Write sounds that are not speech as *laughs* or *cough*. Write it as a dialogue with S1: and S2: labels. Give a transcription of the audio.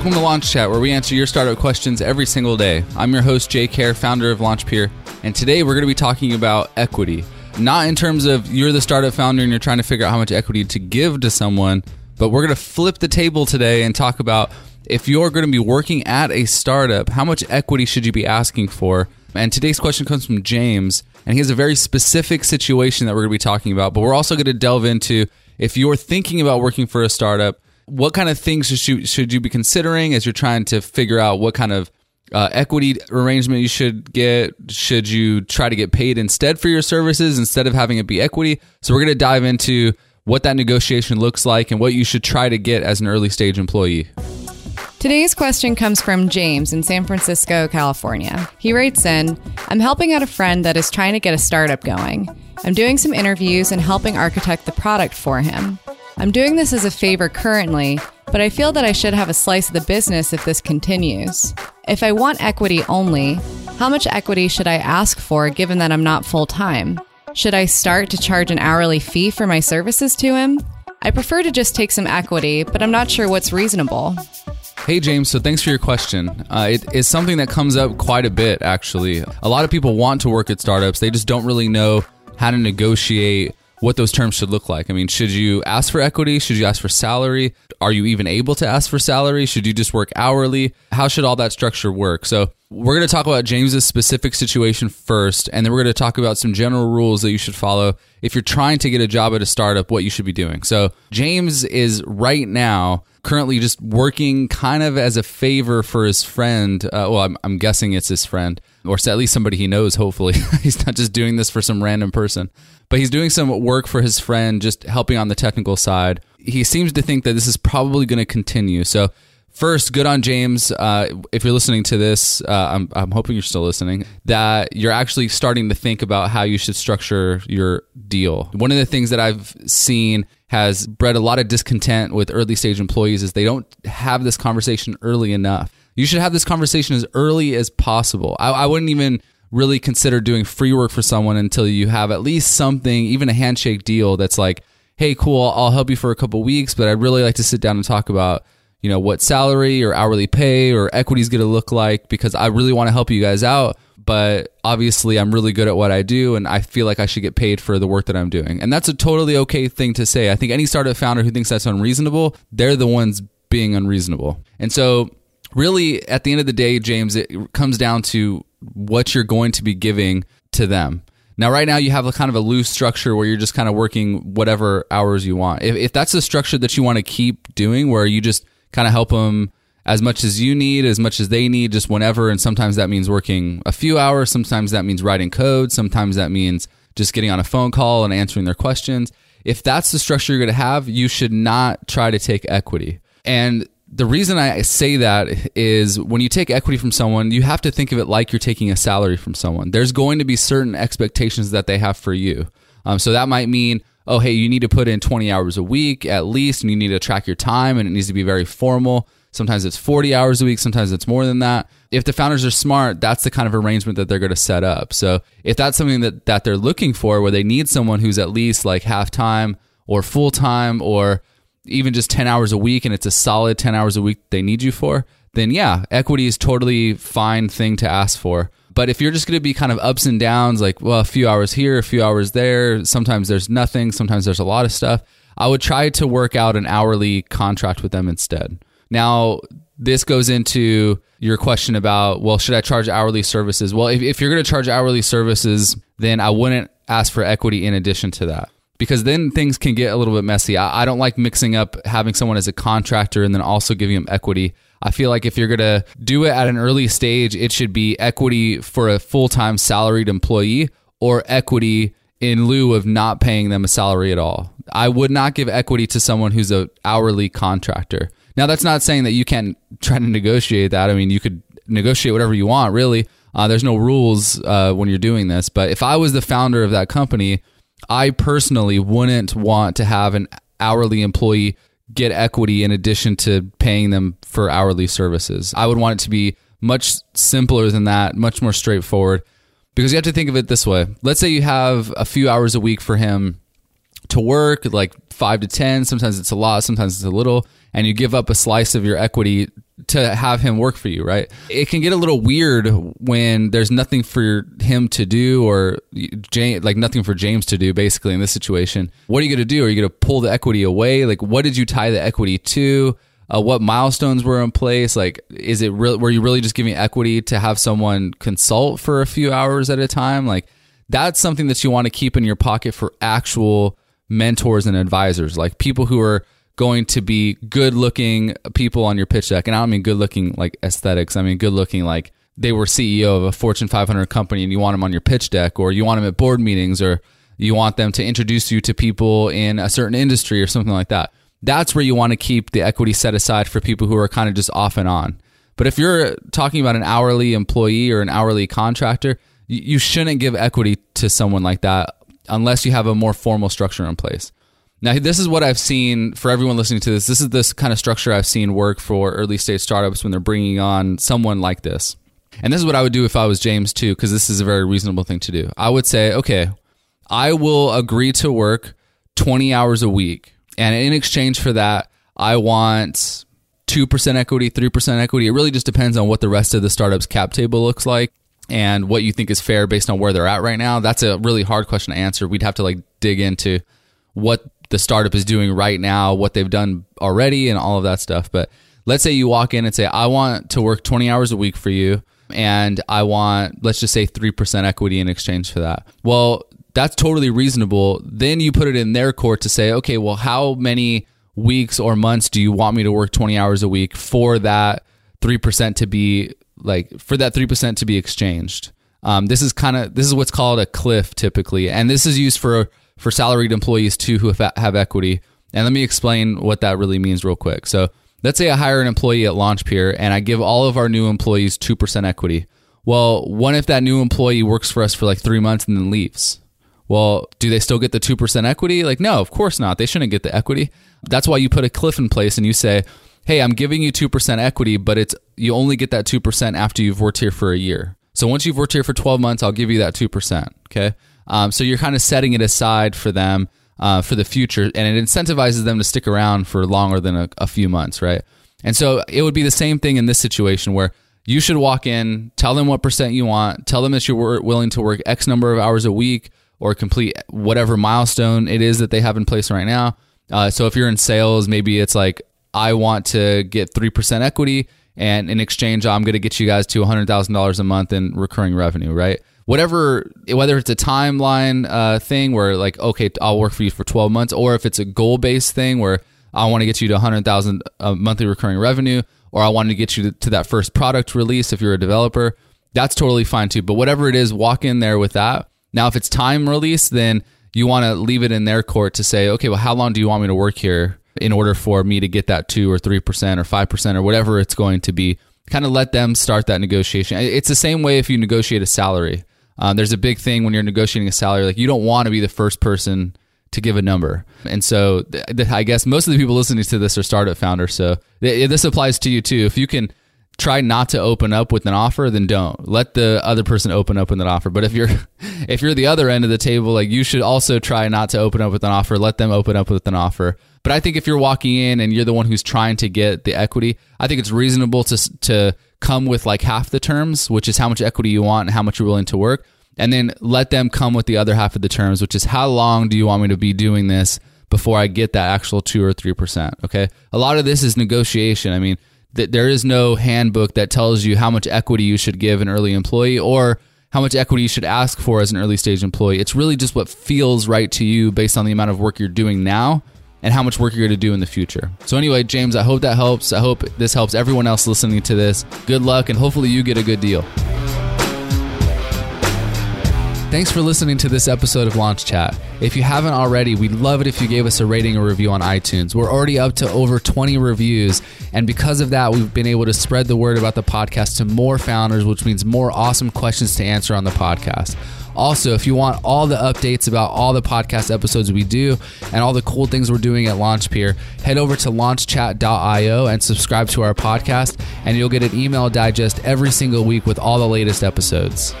S1: Welcome to Launch Chat, where we answer your startup questions every single day. I'm your host, Jay Care, founder of LaunchPeer, and today we're going to be talking about equity. Not in terms of you're the startup founder and you're trying to figure out how much equity to give to someone, but we're going to flip the table today and talk about if you're going to be working at a startup, how much equity should you be asking for? And today's question comes from James, and he has a very specific situation that we're going to be talking about, but we're also going to delve into if you're thinking about working for a startup what kind of things should you, should you be considering as you're trying to figure out what kind of uh, equity arrangement you should get? Should you try to get paid instead for your services instead of having it be equity? So we're going to dive into what that negotiation looks like and what you should try to get as an early stage employee.
S2: Today's question comes from James in San Francisco, California. He writes in I'm helping out a friend that is trying to get a startup going. I'm doing some interviews and helping architect the product for him. I'm doing this as a favor currently, but I feel that I should have a slice of the business if this continues. If I want equity only, how much equity should I ask for given that I'm not full time? Should I start to charge an hourly fee for my services to him? I prefer to just take some equity, but I'm not sure what's reasonable.
S1: Hey, James, so thanks for your question. Uh, it is something that comes up quite a bit, actually. A lot of people want to work at startups, they just don't really know how to negotiate what those terms should look like. I mean, should you ask for equity? Should you ask for salary? Are you even able to ask for salary? Should you just work hourly? How should all that structure work? So, we're going to talk about James's specific situation first, and then we're going to talk about some general rules that you should follow if you're trying to get a job at a startup, what you should be doing. So, James is right now currently just working kind of as a favor for his friend. Uh, well, I'm, I'm guessing it's his friend, or at least somebody he knows, hopefully. *laughs* He's not just doing this for some random person but he's doing some work for his friend, just helping on the technical side. He seems to think that this is probably going to continue. So, first, good on James. Uh, if you're listening to this, uh, I'm, I'm hoping you're still listening, that you're actually starting to think about how you should structure your deal. One of the things that I've seen has bred a lot of discontent with early stage employees is they don't have this conversation early enough. You should have this conversation as early as possible. I, I wouldn't even really consider doing free work for someone until you have at least something, even a handshake deal that's like, hey, cool, I'll help you for a couple weeks, but I'd really like to sit down and talk about, you know, what salary or hourly pay or equity is going to look like because I really want to help you guys out. But obviously, I'm really good at what I do, and I feel like I should get paid for the work that I'm doing. And that's a totally okay thing to say. I think any startup founder who thinks that's unreasonable, they're the ones being unreasonable. And so, really, at the end of the day, James, it comes down to what you're going to be giving to them. Now, right now, you have a kind of a loose structure where you're just kind of working whatever hours you want. If, if that's a structure that you want to keep doing, where you just kind of help them as much as you need, as much as they need, just whenever, and sometimes that means working a few hours, sometimes that means writing code, sometimes that means just getting on a phone call and answering their questions. If that's the structure you're going to have, you should not try to take equity. And the reason I say that is when you take equity from someone, you have to think of it like you're taking a salary from someone. There's going to be certain expectations that they have for you. Um, so that might mean, oh, hey, you need to put in 20 hours a week at least, and you need to track your time, and it needs to be very formal. Sometimes it's 40 hours a week, sometimes it's more than that. If the founders are smart, that's the kind of arrangement that they're going to set up. So if that's something that, that they're looking for, where they need someone who's at least like half time or full time or even just 10 hours a week and it's a solid 10 hours a week they need you for, then yeah, equity is totally fine thing to ask for. But if you're just going to be kind of ups and downs, like, well, a few hours here, a few hours there, sometimes there's nothing, sometimes there's a lot of stuff, I would try to work out an hourly contract with them instead. Now, this goes into your question about, well, should I charge hourly services? Well, if, if you're going to charge hourly services, then I wouldn't ask for equity in addition to that because then things can get a little bit messy. I, I, don't like mixing up having someone as a contractor and then also giving them equity. I feel like if you're going to do it at an early stage, it should be equity for a full time salaried employee or equity in lieu of not paying them a salary at all. I would not give equity to someone who's a hourly contractor. Now, that's not saying that you can't try to negotiate that. I mean, you could negotiate whatever you want, really. Uh, there's no rules uh, when you're doing this. But if I was the founder of that company, I personally wouldn't want to have an hourly employee get equity in addition to paying them for hourly services. I would want it to be much simpler than that, much more straightforward. Because you have to think of it this way. Let's say you have a few hours a week for him to work, like five to 10. Sometimes it's a lot, sometimes it's a little. And you give up a slice of your equity to have him work for you, right? It can get a little weird when there's nothing for him to do or James, like nothing for James to do basically in this situation. What are you going to do? Are you going to pull the equity away? Like what did you tie the equity to? Uh, what milestones were in place? Like, is it real? Were you really just giving equity to have someone consult for a few hours at a time? Like, that's something that you want to keep in your pocket for actual mentors and advisors, like people who are going to be good looking people on your pitch deck. And I don't mean good looking like aesthetics. I mean good looking like they were CEO of a Fortune 500 company and you want them on your pitch deck or you want them at board meetings or you want them to introduce you to people in a certain industry or something like that. That's where you want to keep the equity set aside for people who are kind of just off and on. But if you're talking about an hourly employee or an hourly contractor, you shouldn't give equity to someone like that unless you have a more formal structure in place. Now, this is what I've seen for everyone listening to this. This is this kind of structure I've seen work for early stage startups when they're bringing on someone like this. And this is what I would do if I was James too, because this is a very reasonable thing to do. I would say, okay, I will agree to work 20 hours a week. And in exchange for that, I want 2% equity, 3% equity. It really just depends on what the rest of the startup's cap table looks like and what you think is fair based on where they're at right now. That's a really hard question to answer. We'd have to like dig into what the startup is doing right now, what they've done already, and all of that stuff. But let's say you walk in and say, I want to work 20 hours a week for you, and I want, let's just say, 3% equity in exchange for that. Well, that's totally reasonable. Then you put it in their court to say, okay, well, how many weeks or months do you want me to work 20 hours a week for that 3% to be like, for that 3% to be exchanged? Um, this is kind of this is what's called a cliff typically, and this is used for for salaried employees too who have equity. And let me explain what that really means real quick. So let's say I hire an employee at LaunchPeer and I give all of our new employees 2% equity. Well, what if that new employee works for us for like three months and then leaves? Well, do they still get the 2% equity? Like, no, of course not. They shouldn't get the equity. That's why you put a cliff in place and you say, hey, I'm giving you 2% equity, but it's you only get that 2% after you've worked here for a year. So once you've worked here for 12 months, I'll give you that 2%. Okay. Um, so you're kind of setting it aside for them uh, for the future, and it incentivizes them to stick around for longer than a, a few months, right? And so it would be the same thing in this situation where you should walk in, tell them what percent you want, tell them that you're willing to work X number of hours a week or complete whatever milestone it is that they have in place right now. Uh, so if you're in sales, maybe it's like, I want to get 3% equity, and in exchange, I'm going to get you guys to $100,000 a month in recurring revenue, right? whatever whether it's a timeline uh, thing where like okay i'll work for you for 12 months or if it's a goal based thing where i want to get you to 100000 uh, monthly recurring revenue or i want to get you to, to that first product release if you're a developer that's totally fine too but whatever it is walk in there with that now if it's time release then you want to leave it in their court to say okay well how long do you want me to work here in order for me to get that 2 or 3% or 5% or whatever it's going to be kind of let them start that negotiation it's the same way if you negotiate a salary um, there's a big thing when you're negotiating a salary, like you don't want to be the first person to give a number. And so th- th- I guess most of the people listening to this are startup founders. So th- this applies to you too. If you can try not to open up with an offer, then don't let the other person open up with an offer. But if you're, *laughs* if you're the other end of the table, like you should also try not to open up with an offer. Let them open up with an offer. But I think if you're walking in and you're the one who's trying to get the equity, I think it's reasonable to, to, come with like half the terms, which is how much equity you want and how much you're willing to work. And then let them come with the other half of the terms, which is how long do you want me to be doing this before I get that actual two or three percent? Okay. A lot of this is negotiation. I mean, th- there is no handbook that tells you how much equity you should give an early employee or how much equity you should ask for as an early stage employee. It's really just what feels right to you based on the amount of work you're doing now and how much work you're going to do in the future. So, anyway, James, I hope that helps. I hope this helps everyone else listening to this. Good luck, and hopefully, you get a good deal. Thanks for listening to this episode of Launch Chat. If you haven't already, we'd love it if you gave us a rating or review on iTunes. We're already up to over 20 reviews, and because of that, we've been able to spread the word about the podcast to more founders, which means more awesome questions to answer on the podcast. Also, if you want all the updates about all the podcast episodes we do and all the cool things we're doing at LaunchPeer, head over to launchchat.io and subscribe to our podcast, and you'll get an email digest every single week with all the latest episodes.